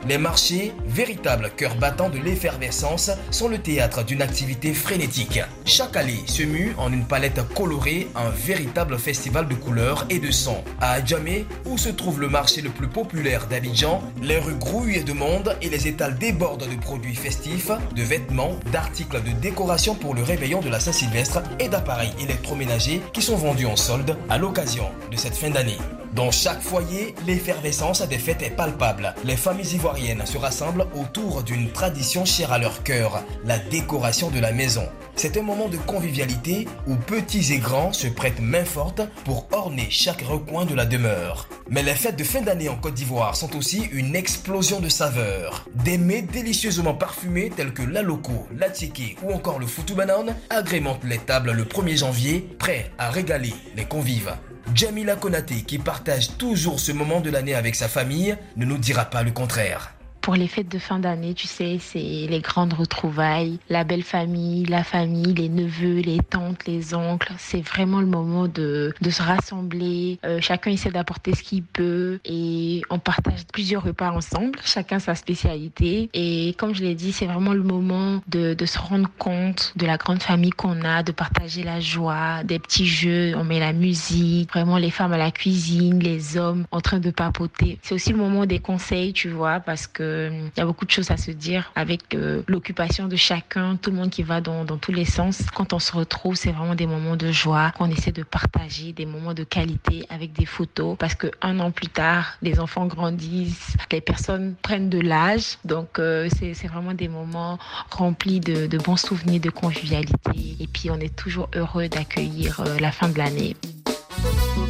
Les marchés, véritables cœurs battants de l'effervescence, sont le théâtre d'une activité frénétique. Chaque allée se mue en une palette colorée, un véritable festival de couleurs et de sons. À Adjamé, où se trouve le marché le plus populaire d'Abidjan, les rues grouillent de monde et les étals débordent de produits festifs, de vêtements, d'articles de décoration pour le réveillon de la Saint-Sylvestre et d'appareils électroménagers qui sont vendus en solde à l'occasion de cette fin d'année. Dans chaque foyer, l'effervescence des fêtes est palpable. Les familles ivoiriennes se rassemblent autour d'une tradition chère à leur cœur, la décoration de la maison. C'est un moment de convivialité où petits et grands se prêtent main forte pour orner chaque recoin de la demeure. Mais les fêtes de fin d'année en Côte d'Ivoire sont aussi une explosion de saveurs. Des mets délicieusement parfumés tels que la loco, la tchéké ou encore le foutou banane agrémentent les tables le 1er janvier, prêts à régaler les convives. Jamila Konaté, qui partage toujours ce moment de l'année avec sa famille, ne nous dira pas le contraire. Pour les fêtes de fin d'année, tu sais, c'est les grandes retrouvailles, la belle famille, la famille, les neveux, les tantes, les oncles. C'est vraiment le moment de, de se rassembler. Euh, chacun essaie d'apporter ce qu'il peut et on partage plusieurs repas ensemble, chacun sa spécialité. Et comme je l'ai dit, c'est vraiment le moment de, de se rendre compte de la grande famille qu'on a, de partager la joie, des petits jeux, on met la musique, vraiment les femmes à la cuisine, les hommes en train de papoter. C'est aussi le moment des conseils, tu vois, parce que il y a beaucoup de choses à se dire avec euh, l'occupation de chacun, tout le monde qui va dans, tous les sens. Quand on se retrouve, c'est vraiment des moments de joie qu'on essaie de partager, des moments de qualité avec des photos parce que un an plus tard, les enfants grandissent, les personnes prennent de l'âge. Donc, euh, c'est vraiment des moments remplis de, bons souvenirs, de convivialité. Et puis, on est toujours heureux d'accueillir euh, la fin de l'année.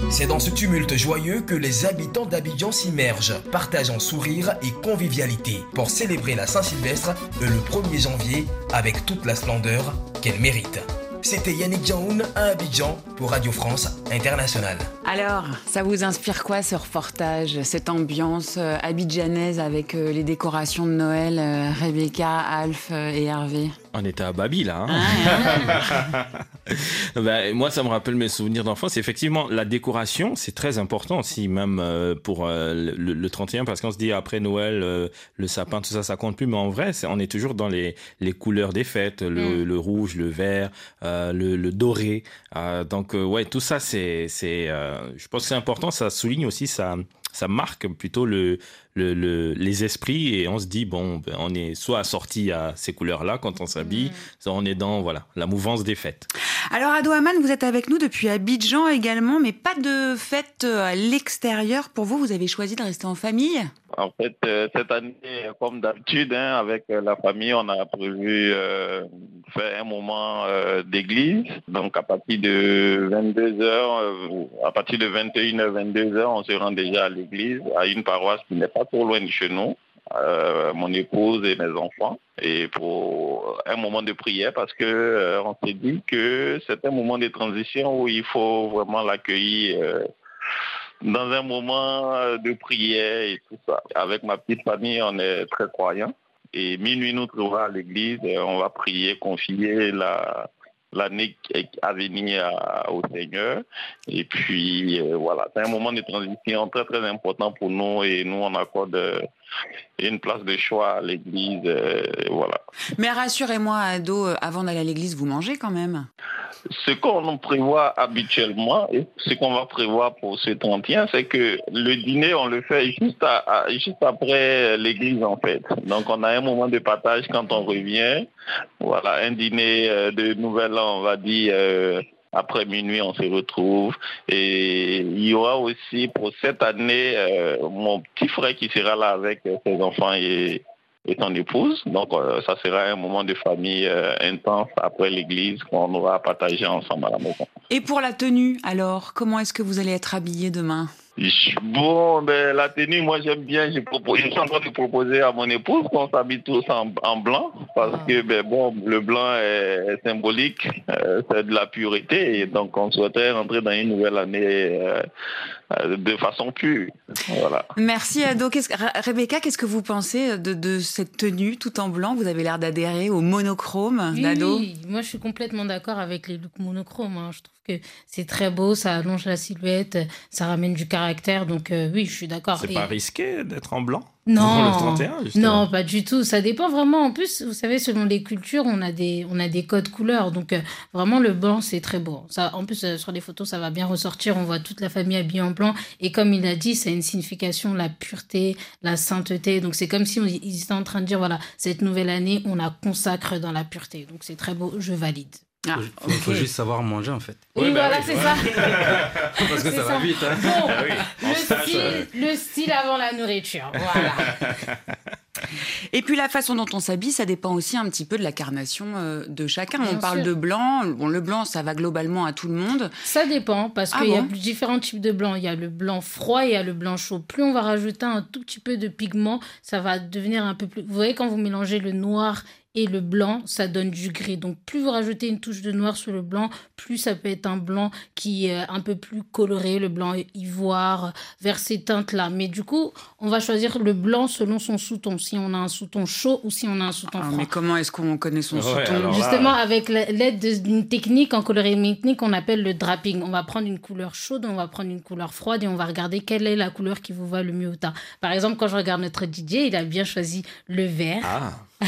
C'est dans ce tumulte joyeux que les habitants d'Abidjan s'immergent, partageant sourire et convivialité pour célébrer la Saint-Sylvestre le 1er janvier avec toute la splendeur qu'elle mérite. C'était Yannick Jaoun à Abidjan pour Radio France Internationale. Alors, ça vous inspire quoi ce reportage, cette ambiance euh, abidjanaise avec euh, les décorations de Noël, euh, Rebecca, Alf et Hervé? On était à Babi là. Ah, hein. Ben, moi, ça me rappelle mes souvenirs d'enfance. Effectivement, la décoration, c'est très important aussi, même euh, pour euh, le, le 31, parce qu'on se dit après Noël, euh, le sapin, tout ça, ça compte plus. Mais en vrai, on est toujours dans les, les couleurs des fêtes, le, le rouge, le vert, le, le doré. Donc, ouais, tout ça, c'est, c'est, je pense que c'est important. Ça souligne aussi, ça, ça marque plutôt le, le, le- les esprits et on se dit bon, ben, on est soit assorti à ces couleurs-là quand on s'habille, soit on est dans voilà la mouvance des fêtes. Alors, Ado Haman, vous êtes avec nous depuis Abidjan également, mais pas de fête euh, à l'extérieur. Pour vous, vous avez choisi de rester en famille? En fait, euh, cette année, comme d'habitude, hein, avec euh, la famille, on a prévu euh, faire un moment euh, d'église. Donc, à partir de 22 heures, euh, à partir de 21h, 22 heures, on se rend déjà à l'église, à une paroisse qui n'est pas trop loin de chez nous. euh, mon épouse et mes enfants et pour un moment de prière parce que euh, on s'est dit que c'est un moment de transition où il faut vraiment l'accueillir euh, dans un moment de prière et tout ça. Avec ma petite famille, on est très croyants. Et minuit, nous trouvons à l'église, on va prier, confier la, l'année à venir au Seigneur. Et puis, euh, voilà, c'est un moment de transition très, très important pour nous et nous, on accorde une place de choix à l'église. euh, voilà. Mais rassurez-moi, Ado, euh, avant d'aller à l'église, vous mangez quand même Ce qu'on prévoit habituellement et ce qu'on va prévoir pour ce 31, c'est que le dîner, on le fait juste, à- à- juste après l'église, en fait. Donc, on a un moment de partage quand on revient. Voilà, un dîner euh, de nouvel an, on va dire, euh, après minuit, on se retrouve. Et il y aura aussi pour cette année euh, mon petit frère qui sera là avec euh, ses enfants et, et son épouse. Donc, euh, ça sera un moment de famille intense après l'église qu'on aura à partager ensemble à la maison. Et pour la tenue, alors, comment est-ce que vous allez être habillé demain? Bon, ben, la tenue, moi j'aime bien. Je, propose, je suis en train de proposer à mon épouse qu'on s'habille tous en, en blanc parce que ben, bon, le blanc est, est symbolique, euh, c'est de la pureté et donc on souhaiterait rentrer dans une nouvelle année euh, de façon pure. Voilà. Merci Ado. Que- Rebecca, qu'est-ce que vous pensez de, de cette tenue tout en blanc? Vous avez l'air d'adhérer au monochrome Oui, d'Ado. oui, moi je suis complètement d'accord avec les looks monochromes. hein. Je trouve que c'est très beau, ça allonge la silhouette, ça ramène du caractère. Donc euh, oui, je suis d'accord. C'est Et- pas risqué d'être en blanc? Non, le 31 justement. non, pas du tout. Ça dépend vraiment. En plus, vous savez, selon les cultures, on a des, on a des codes couleurs. Donc, euh, vraiment, le blanc, c'est très beau. Ça, en plus, euh, sur les photos, ça va bien ressortir. On voit toute la famille habillée en blanc. Et comme il a dit, c'est une signification, la pureté, la sainteté. Donc, c'est comme si on- ils étaient en train de dire, voilà, cette nouvelle année, on la consacre dans la pureté. Donc, c'est très beau. Je valide. Ah, Il faut juste savoir manger en fait. Oui, voilà, c'est ça. Parce que C'est ça va ça. vite. Hein. Bon, Ah oui, le, style, euh, le style avant la nourriture. Voilà. Et puis la façon dont on s'habille, ça dépend aussi un petit peu de la carnation euh, de chacun. Bien on parle sûr. de blanc. Bon, le blanc, ça va globalement à tout le monde. Ça dépend, parce Ah qu'il y a différents types de blanc. Il y a le blanc froid et il y a le blanc chaud. Plus on va rajouter un tout petit peu de pigment, ça va devenir un peu plus... Vous voyez, quand vous mélangez le noir et le blanc, ça donne du gris. Donc plus vous rajoutez une touche de noir sur le blanc, plus ça peut être un blanc qui est un peu plus coloré, le blanc ivoire, vers ces teintes-là. Mais du coup, on va choisir le blanc selon son sous-ton. Si on a un sous-ton chaud ou si on a un sous-ton Ah, froid. mais comment est-ce qu'on connaît son Ouais, sous-ton là- Justement, avec la- l'aide de- d'une technique en colorimétrie qu'on appelle le draping. On va prendre une couleur chaude, on va prendre une couleur froide et on va regarder quelle est la couleur qui vous va le mieux au teint. Par exemple, quand je regarde notre DJ, il a bien choisi le vert. Ah.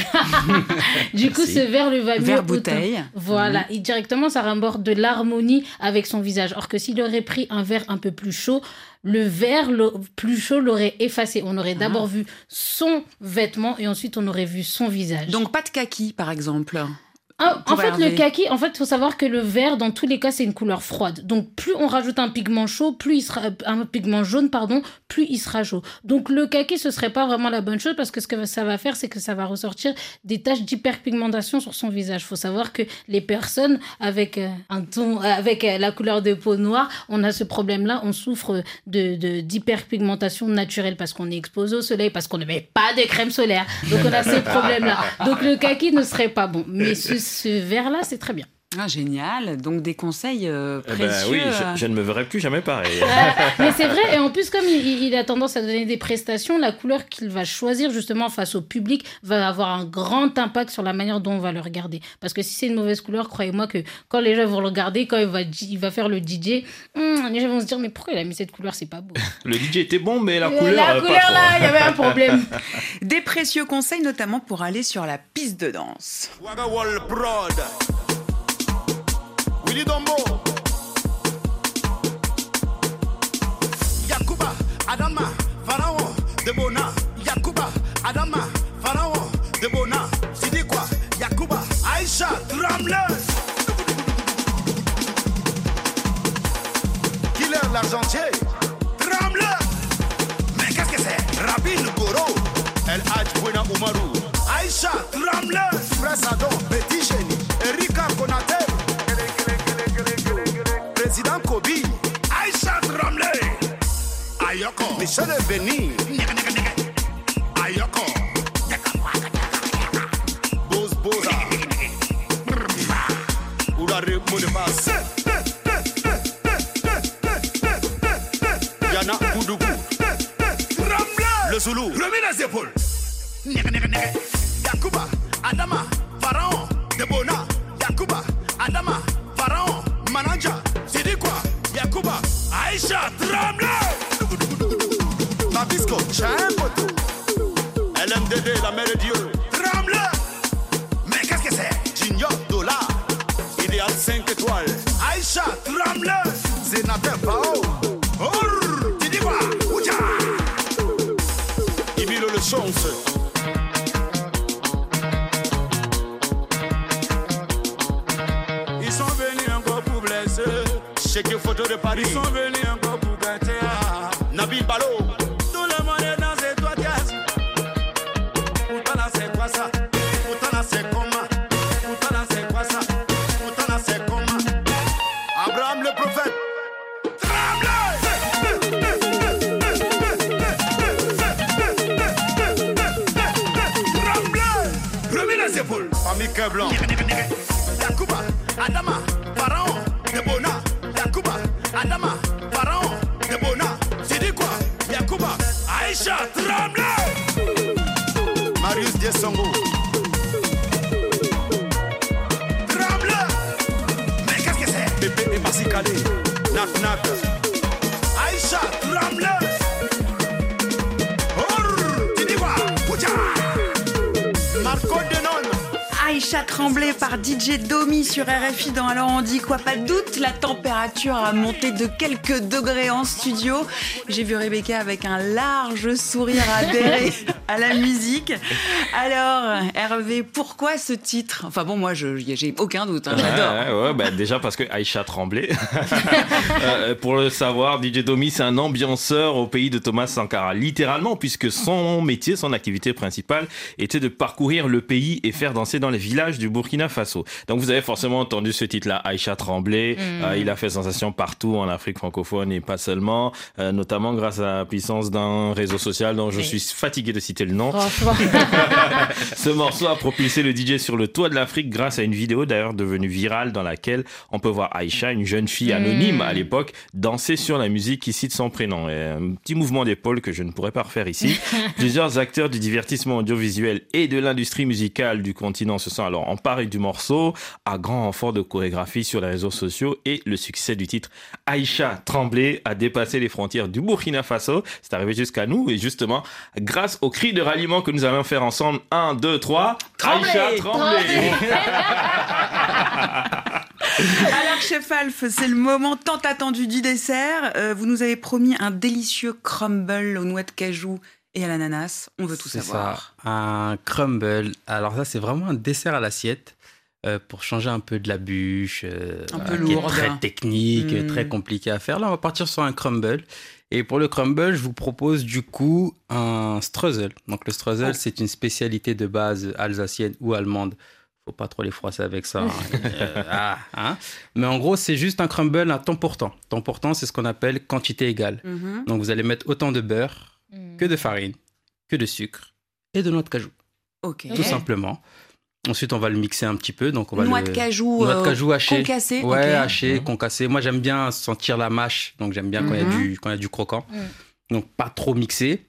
Du coup, Merci. ce vert le va mieux Vert au teint. bouteille. Voilà. Mhm. Et directement, ça rapporte de l'harmonie avec son visage. Or que s'il aurait pris un vert un peu plus chaud, le vert le- plus chaud l'aurait effacé. On aurait d'abord vu son vêtement et ensuite on aurait vu son visage. Donc pas de kaki, par exemple. Ah, en fait, le kaki, en fait, faut savoir que le vert, dans tous les cas, c'est une couleur froide. Donc, plus on rajoute un pigment chaud, plus il sera, un pigment jaune, pardon, plus il sera chaud. Donc, le kaki, ce serait pas vraiment la bonne chose parce que ce que ça va faire, c'est que ça va ressortir des taches d'hyperpigmentation sur son visage. Faut savoir que les personnes avec euh, un ton, euh, avec euh, la couleur de peau noire, on a ce problème-là, on souffre de, d'hyperpigmentation naturelle parce qu'on est exposé au soleil, parce qu'on ne met pas de crème solaire. Donc, on a ces problèmes-là. Donc, le kaki ne serait pas bon. Mais ce, ce vert-là, c'est très bien. Ah, génial. Donc des conseils euh, Eh précieux. ben oui, euh. je, je ne me verrai plus jamais pareil. Mais c'est vrai, et en plus, comme il, il a tendance à donner des prestations, la couleur qu'il va choisir justement face au public va avoir un grand impact sur la manière dont on va le regarder. Parce que si c'est une mauvaise couleur, croyez-moi que quand les gens vont le regarder, quand il va, il va faire le DJ, hum, les gens vont se dire Mais pourquoi il a mis cette couleur C'est pas beau. Le DJ était bon, mais la Euh, couleur. la euh, pas couleur, là, il y avait un problème. Des précieux conseils, notamment pour aller sur la piste de danse. Yakuba, Adama, Pharaon, Debona. Yakuba, Adama, Pharaon, Debona. Sidi quoi? Yakuba, Aïcha, Trembleur. Killer l'argentier? Rabin Goro. El Hadj Buena Umaru. Aïcha, Trembleur. Frère Sadon, Petit. should have been me. balón. Aïcha, Marco Denon. Tremblay par DJ Domi sur RFI dans Alors on dit quoi? Pas de doute, la température a monté de quelques degrés en studio. J'ai vu Rebecca avec un large sourire adhérer à la musique. Alors Hervé, pourquoi ce titre? Enfin bon, moi je j'ai aucun doute, hein, j'adore. Ouais, ouais, bah, déjà parce que Aïcha tremblait. Euh, pour le savoir, DJ Domi, c'est un ambianceur au pays de Thomas Sankara, littéralement, puisque son métier, son activité principale était de parcourir le pays et faire danser dans les villages du Burkina Faso. Donc vous avez forcément entendu ce titre-là, Aïcha tremblait, Mhm. Euh, il a fait sensation partout en Afrique francophone et pas seulement, euh, notamment grâce à la puissance d'un réseau social dont je Oui. suis fatigué de citer le nom. Franchement. Ce morceau a propulsé le DJ sur le toit de l'Afrique grâce à une vidéo d'ailleurs devenue virale dans laquelle on peut voir Aïcha, une jeune fille anonyme Mm. à l'époque, danser sur la musique qui cite son prénom. Et un petit mouvement d'épaule que je ne pourrais pas refaire ici. Plusieurs acteurs du divertissement audiovisuel et de l'industrie musicale du continent se sont alors emparés du morceau à grand renfort de chorégraphie sur les réseaux sociaux et le succès du titre Aïcha Tremblay a dépassé les frontières du Burkina Faso. C'est arrivé jusqu'à nous et justement grâce au cri de ralliement que nous allons faire ensemble. 1, 2, 3. Aïcha Tremblay. Alors, chef Alf, c'est le moment tant attendu du dessert. Euh, vous nous avez promis un délicieux crumble aux noix de cajou et à l'ananas. On veut tout C'est savoir. ça, un crumble. Alors ça, c'est vraiment un dessert à l'assiette euh, pour changer un peu de la bûche. euh, Un voilà, peu qui est très technique, Mm. très compliqué à faire. Là, on va partir sur un crumble. Et pour le crumble, je vous propose du coup un streusel. Donc le streusel, Oh. c'est une spécialité de base alsacienne ou allemande. Faut pas trop les froisser avec ça. hein. Euh, ah, hein. Mais en gros, c'est juste un crumble à temps pour temps. Temps pour temps, c'est ce qu'on appelle quantité égale. Mhm. Donc vous allez mettre autant de beurre que de farine, que de sucre et de noix de cajou. Ok. Tout simplement. Ensuite, on va le mixer un petit peu. Donc on va Noix le- de cajou, noix de euh, cajou hachée. concassée, Ouais, ok. hachée, concassée. Moi, j'aime bien sentir la mâche. Donc j'aime bien quand il y a Mhm. du quand il y a du croquant. Mm. Donc pas trop mixé.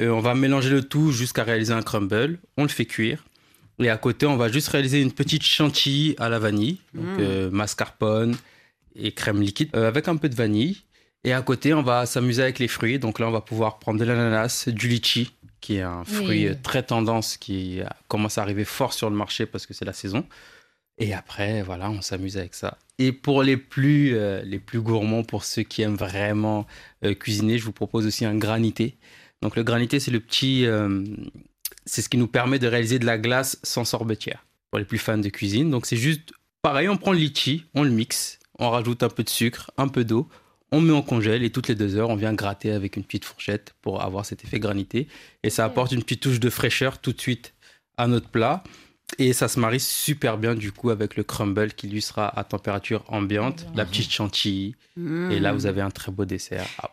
Euh, on va mélanger le tout jusqu'à réaliser un crumble. On le fait cuire. Et à côté, on va juste réaliser une petite chantilly à la vanille, donc Mm. euh, mascarpone et crème liquide euh, avec un peu de vanille. Et à côté, on va s'amuser avec les fruits. Donc là, on va pouvoir prendre de l'ananas, du litchi, qui est un fruit Oui. euh, très tendance qui commence à arriver fort sur le marché parce que c'est la saison. Et après, voilà, on s'amuse avec ça. Et pour les plus, euh, les plus gourmands, pour ceux qui aiment vraiment euh, cuisiner, je vous propose aussi un granité. Donc le granité, c'est le petit, euh, c'est ce qui nous permet de réaliser de la glace sans sorbetière. Pour les plus fans de cuisine, donc c'est juste pareil, on prend le litchi, on le mixe, on rajoute un peu de sucre, un peu d'eau, on met en congèle et toutes les deux heures, on vient gratter avec une petite fourchette pour avoir cet effet granité. Et ça apporte une petite touche de fraîcheur tout de suite à notre plat. Et ça se marie super bien du coup avec le crumble qui lui sera à température ambiante, la petite chantilly. Et là, vous avez un très beau dessert. Ah,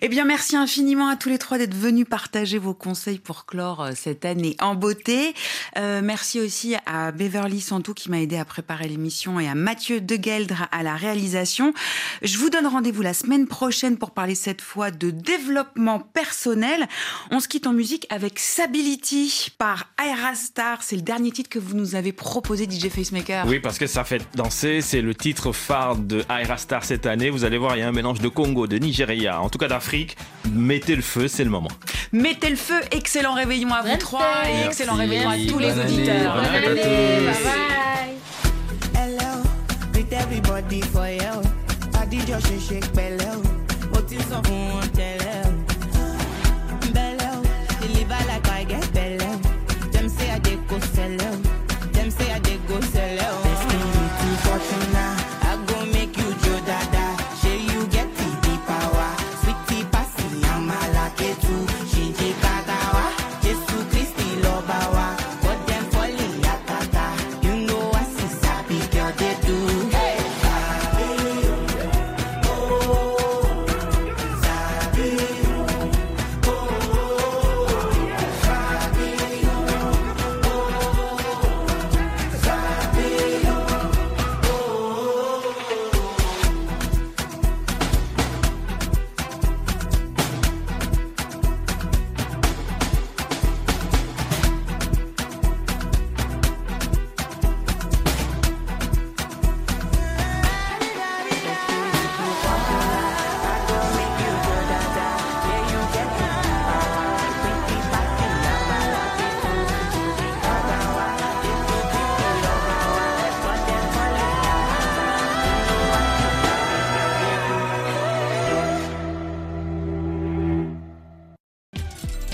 Eh bien, merci infiniment à tous les trois d'être venus partager vos conseils pour clore euh, cette année en beauté. Euh, merci aussi à Beverly Santou qui m'a aidé à préparer l'émission et à Mathieu Degueldre à la réalisation. Je vous donne rendez-vous la semaine prochaine pour parler cette fois de développement personnel. On se quitte en musique avec Sability par Aira Star. C'est le dernier titre que vous nous avez proposé, DJ Facemaker. Oui, parce que ça fait danser. C'est le titre phare de Aira Star cette année. Vous allez voir, il y a un mélange de Congo, de Nigeria, en tout cas d'Afrique. Mettez le feu, c'est le moment. Mettez le feu, excellent réveillon à vous trois et excellent réveillon à tous les auditeurs. Bonne année. Bye bye. Hello, everybody for you. Shake, shake.